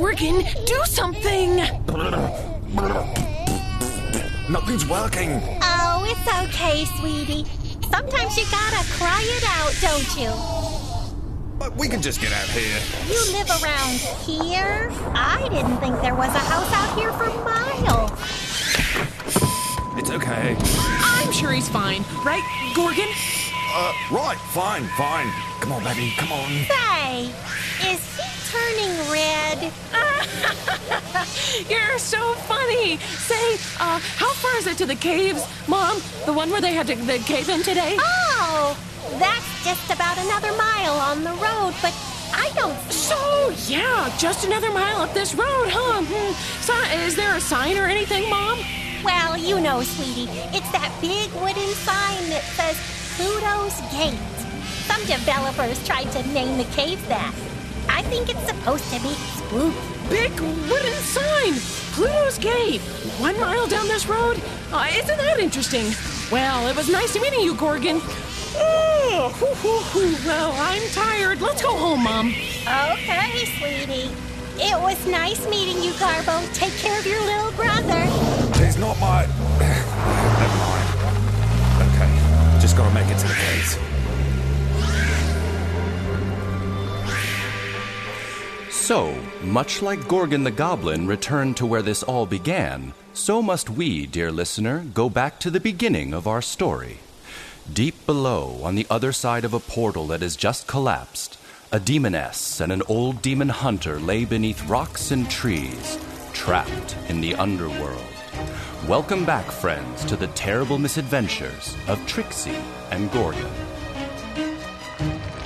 Gorgon, do something! Nothing's working. Oh, it's okay, sweetie. Sometimes you gotta cry it out, don't you? But we can just get out here. You live around here? I didn't think there was a house out here for miles. It's okay. I'm sure he's fine, right, Gorgon? Uh, right, fine, fine. Come on, baby, come on. Say, is he turning red? You're so funny. Say, uh, how far is it to the caves, Mom? The one where they had to the cave in today? Oh, that's just about another mile on the road, but I don't. So, yeah, just another mile up this road, huh? Hmm. So, is there a sign or anything, Mom? Well, you know, sweetie, it's that big wooden sign that says Pluto's Gate. Some developers tried to name the cave that. I think it's supposed to be spooky. Big wooden sign! Pluto's cave! One mile down this road? Uh, isn't that interesting? Well, it was nice meeting you, Gorgon. Oh, whew, whew, whew. well, I'm tired. Let's go home, Mom. Okay, sweetie. It was nice meeting you, Garbo. Take care of your little brother. He's not my. Never mind. Okay, just gotta make it to the caves. So, much like Gorgon the Goblin returned to where this all began, so must we, dear listener, go back to the beginning of our story. Deep below, on the other side of a portal that has just collapsed, a demoness and an old demon hunter lay beneath rocks and trees, trapped in the underworld. Welcome back, friends, to the terrible misadventures of Trixie and Gorgon.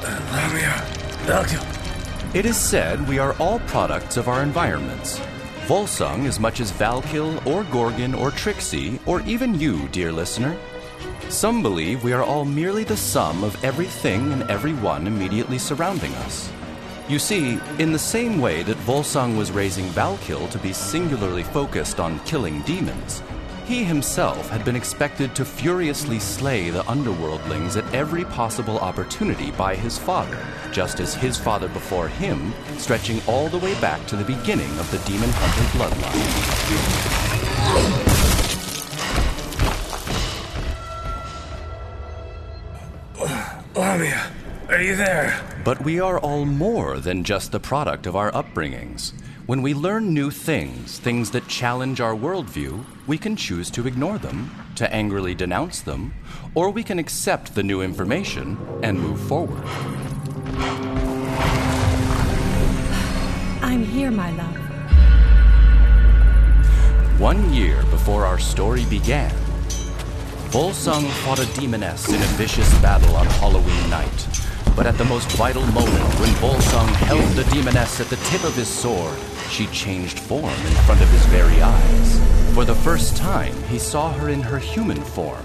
Uh, It is said we are all products of our environments. Volsung as much as Valkil or Gorgon or Trixie or even you, dear listener. Some believe we are all merely the sum of everything and everyone immediately surrounding us. You see, in the same way that Volsung was raising Valkil to be singularly focused on killing demons, he himself had been expected to furiously slay the underworldlings at every possible opportunity by his father, just as his father before him, stretching all the way back to the beginning of the demon hunter bloodline. Lamia, are you there? But we are all more than just the product of our upbringings. When we learn new things, things that challenge our worldview, we can choose to ignore them, to angrily denounce them, or we can accept the new information and move forward. I'm here, my love. One year before our story began, Volsung fought a demoness in a vicious battle on Halloween night. But at the most vital moment, when Volsung held the demoness at the tip of his sword, she changed form in front of his very eyes. For the first time, he saw her in her human form.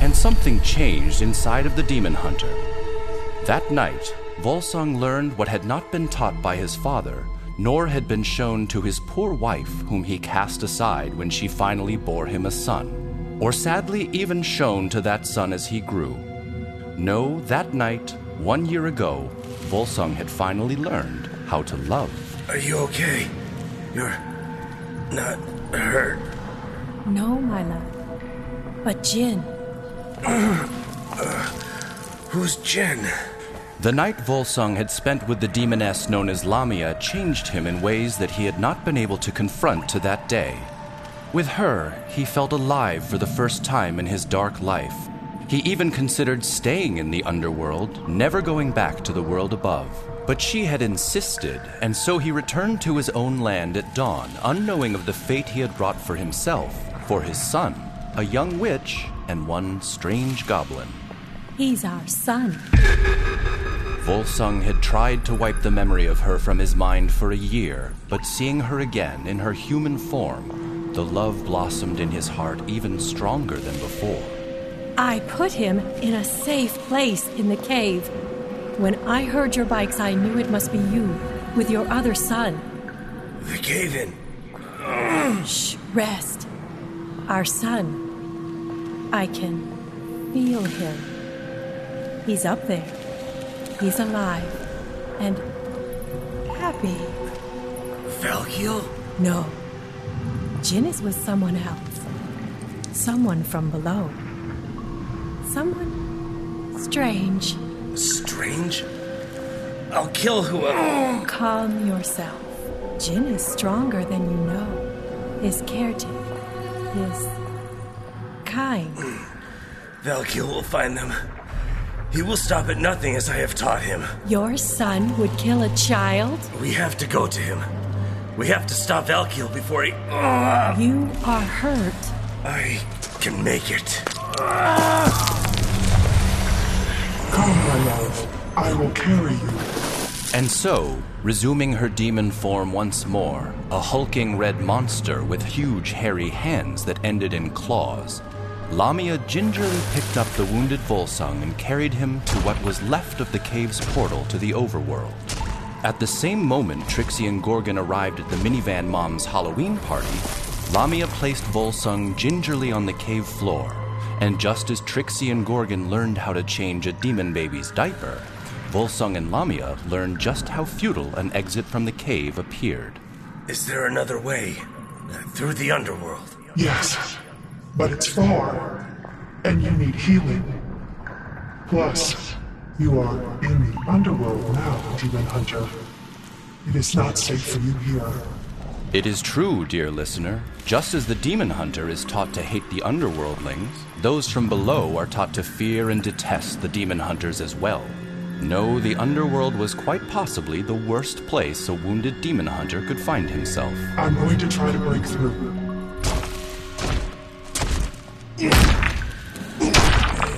And something changed inside of the demon hunter. That night, Volsung learned what had not been taught by his father, nor had been shown to his poor wife, whom he cast aside when she finally bore him a son, or sadly even shown to that son as he grew. No, that night, one year ago, Volsung had finally learned how to love. Are you okay? You're not hurt. No, my love. But Jin, Who's Jen? The night Volsung had spent with the demoness known as Lamia changed him in ways that he had not been able to confront to that day. With her, he felt alive for the first time in his dark life. He even considered staying in the underworld, never going back to the world above. But she had insisted, and so he returned to his own land at dawn, unknowing of the fate he had wrought for himself, for his son, a young witch, and one strange goblin. he's our son. Volsung had tried to wipe the memory of her from his mind for a year, but seeing her again in her human form, the love blossomed in his heart even stronger than before. I put him in a safe place in the cave. When I heard your bikes, I knew it must be you with your other son. The cave in. Shh, rest. Our son. I can feel him. He's up there. He's alive and happy. Valkiel? No. Jin is with someone else. Someone from below. Someone strange. Strange? I'll kill whoever. Calm yourself. Jin is stronger than you know. His caretaker. His kind. Hmm. Valkiel will find them. He will stop at nothing as I have taught him. Your son would kill a child? We have to go to him. We have to stop Valkiel before he. You are hurt. I can make it. My love. I will carry you. And so, resuming her demon form once more, a hulking red monster with huge hairy hands that ended in claws, Lamia gingerly picked up the wounded Volsung and carried him to what was left of the cave's portal to the overworld. At the same moment Trixie and Gorgon arrived at the minivan mom's Halloween party, Lamia placed Volsung gingerly on the cave floor, and just as Trixie and Gorgon learned how to change a demon baby's diaper, Volsung and Lamia learned just how futile an exit from the cave appeared. Is there another way? Through the underworld? Yes, but it's far, and you need healing. Plus, you are in the underworld now, Demon Hunter. It is not safe for you here. It is true, dear listener. Just as the demon hunter is taught to hate the underworldlings, those from below are taught to fear and detest the demon hunters as well. No, the underworld was quite possibly the worst place a wounded demon hunter could find himself. I'm going to try to break through.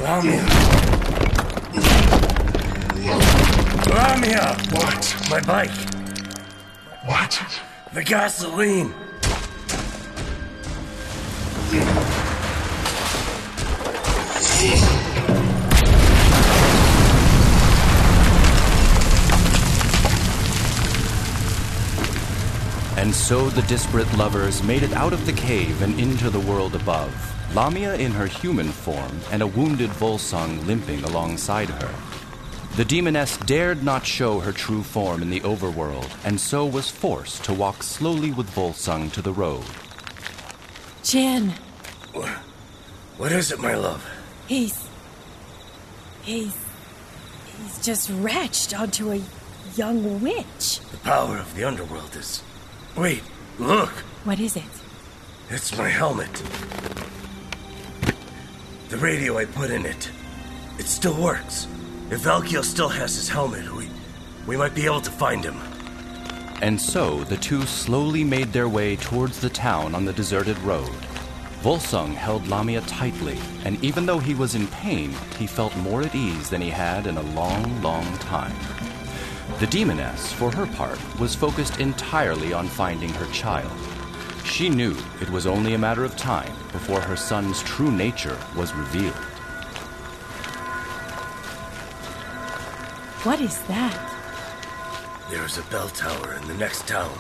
Lamia! Lamia! What? My bike! What? The gasoline! And so the disparate lovers made it out of the cave and into the world above, Lamia in her human form and a wounded Volsung limping alongside her. The demoness dared not show her true form in the overworld, and so was forced to walk slowly with Volsung to the road. Jin, What is it, my love? he's. He's. He's just wretched onto a young witch. The power of the underworld is. Wait, look! What is it? It's my helmet. The radio I put in it. It still works. If Valkiel still has his helmet, we, we might be able to find him. And so the two slowly made their way towards the town on the deserted road. Volsung held Lamia tightly, and even though he was in pain, he felt more at ease than he had in a long, long time. The demoness, for her part, was focused entirely on finding her child. She knew it was only a matter of time before her son's true nature was revealed. What is that? There's a bell tower in the next town.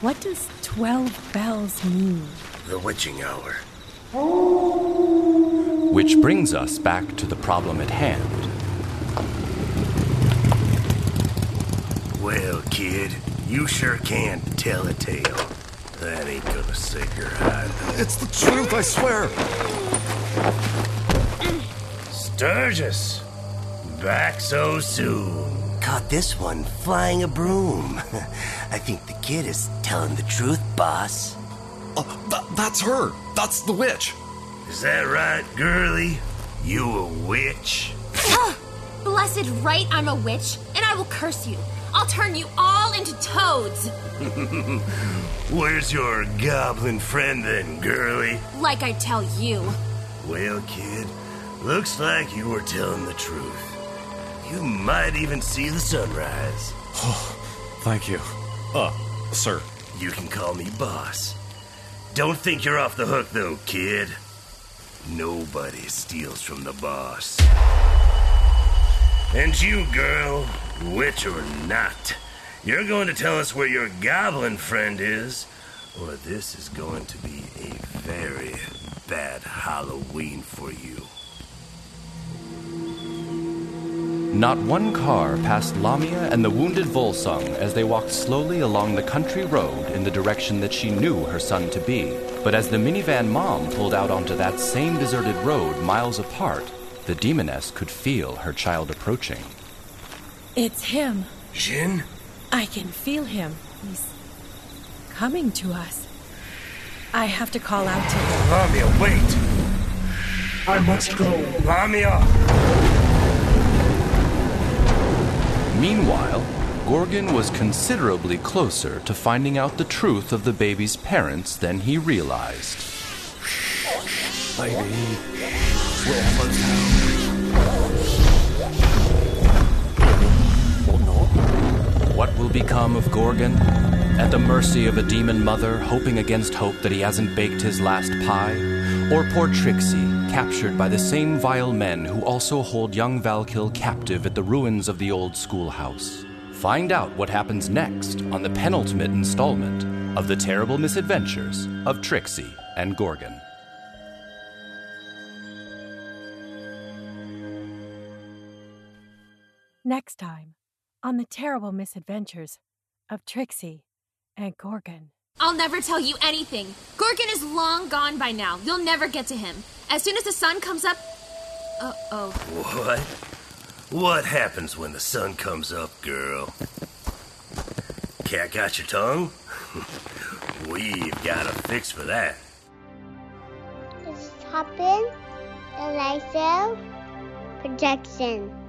What does 12 bells mean? The witching hour. Which brings us back to the problem at hand. Well, kid, you sure can tell a tale. That ain't gonna save your hide. It's the truth, I swear. Sturgis, back so soon. Caught this one flying a broom. I think the kid is telling the truth, boss. Oh, th- that's her. That's the witch. Is that right, girly? You a witch? Blessed right, I'm a witch, and I will curse you. I'll turn you all into toads, Where's your goblin friend then, girly? like I tell you. Well, kid, looks like you were telling the truth. You might even see the sunrise. Thank you. Uh, sir. You can call me boss. Don't think you're off the hook, though, kid. Nobody steals from the boss. And you, girl, witch or not, you're going to tell us where your goblin friend is, or this is going to be a very bad Halloween for you. Not one car passed Lamia and the wounded Volsung as they walked slowly along the country road in the direction that she knew her son to be. But as the minivan mom pulled out onto that same deserted road miles apart, the demoness could feel her child approaching. It's him. Jin? I can feel him. He's coming to us. I have to call out to him. Lamia, wait! I must go. Lamia! Meanwhile, Gorgon was considerably closer to finding out the truth of the baby's parents than he realized. Baby, we're almost home. What will become of Gorgon? At the mercy of a demon mother, hoping against hope that he hasn't baked his last pie? Or poor Trixie, captured by the same vile men who also hold young Valkill captive at the ruins of the old schoolhouse? Find out what happens next on the penultimate installment of The Terrible Misadventures of Trixie and Gorgon. Next time on the terrible misadventures of Trixie and Gorgon. I'll never tell you anything. Gorgon is long gone by now. You'll never get to him. As soon as the sun comes up. Uh oh. What? What happens when the sun comes up, girl? Cat got your tongue? We've got a fix for that. This is Hopin and Projection.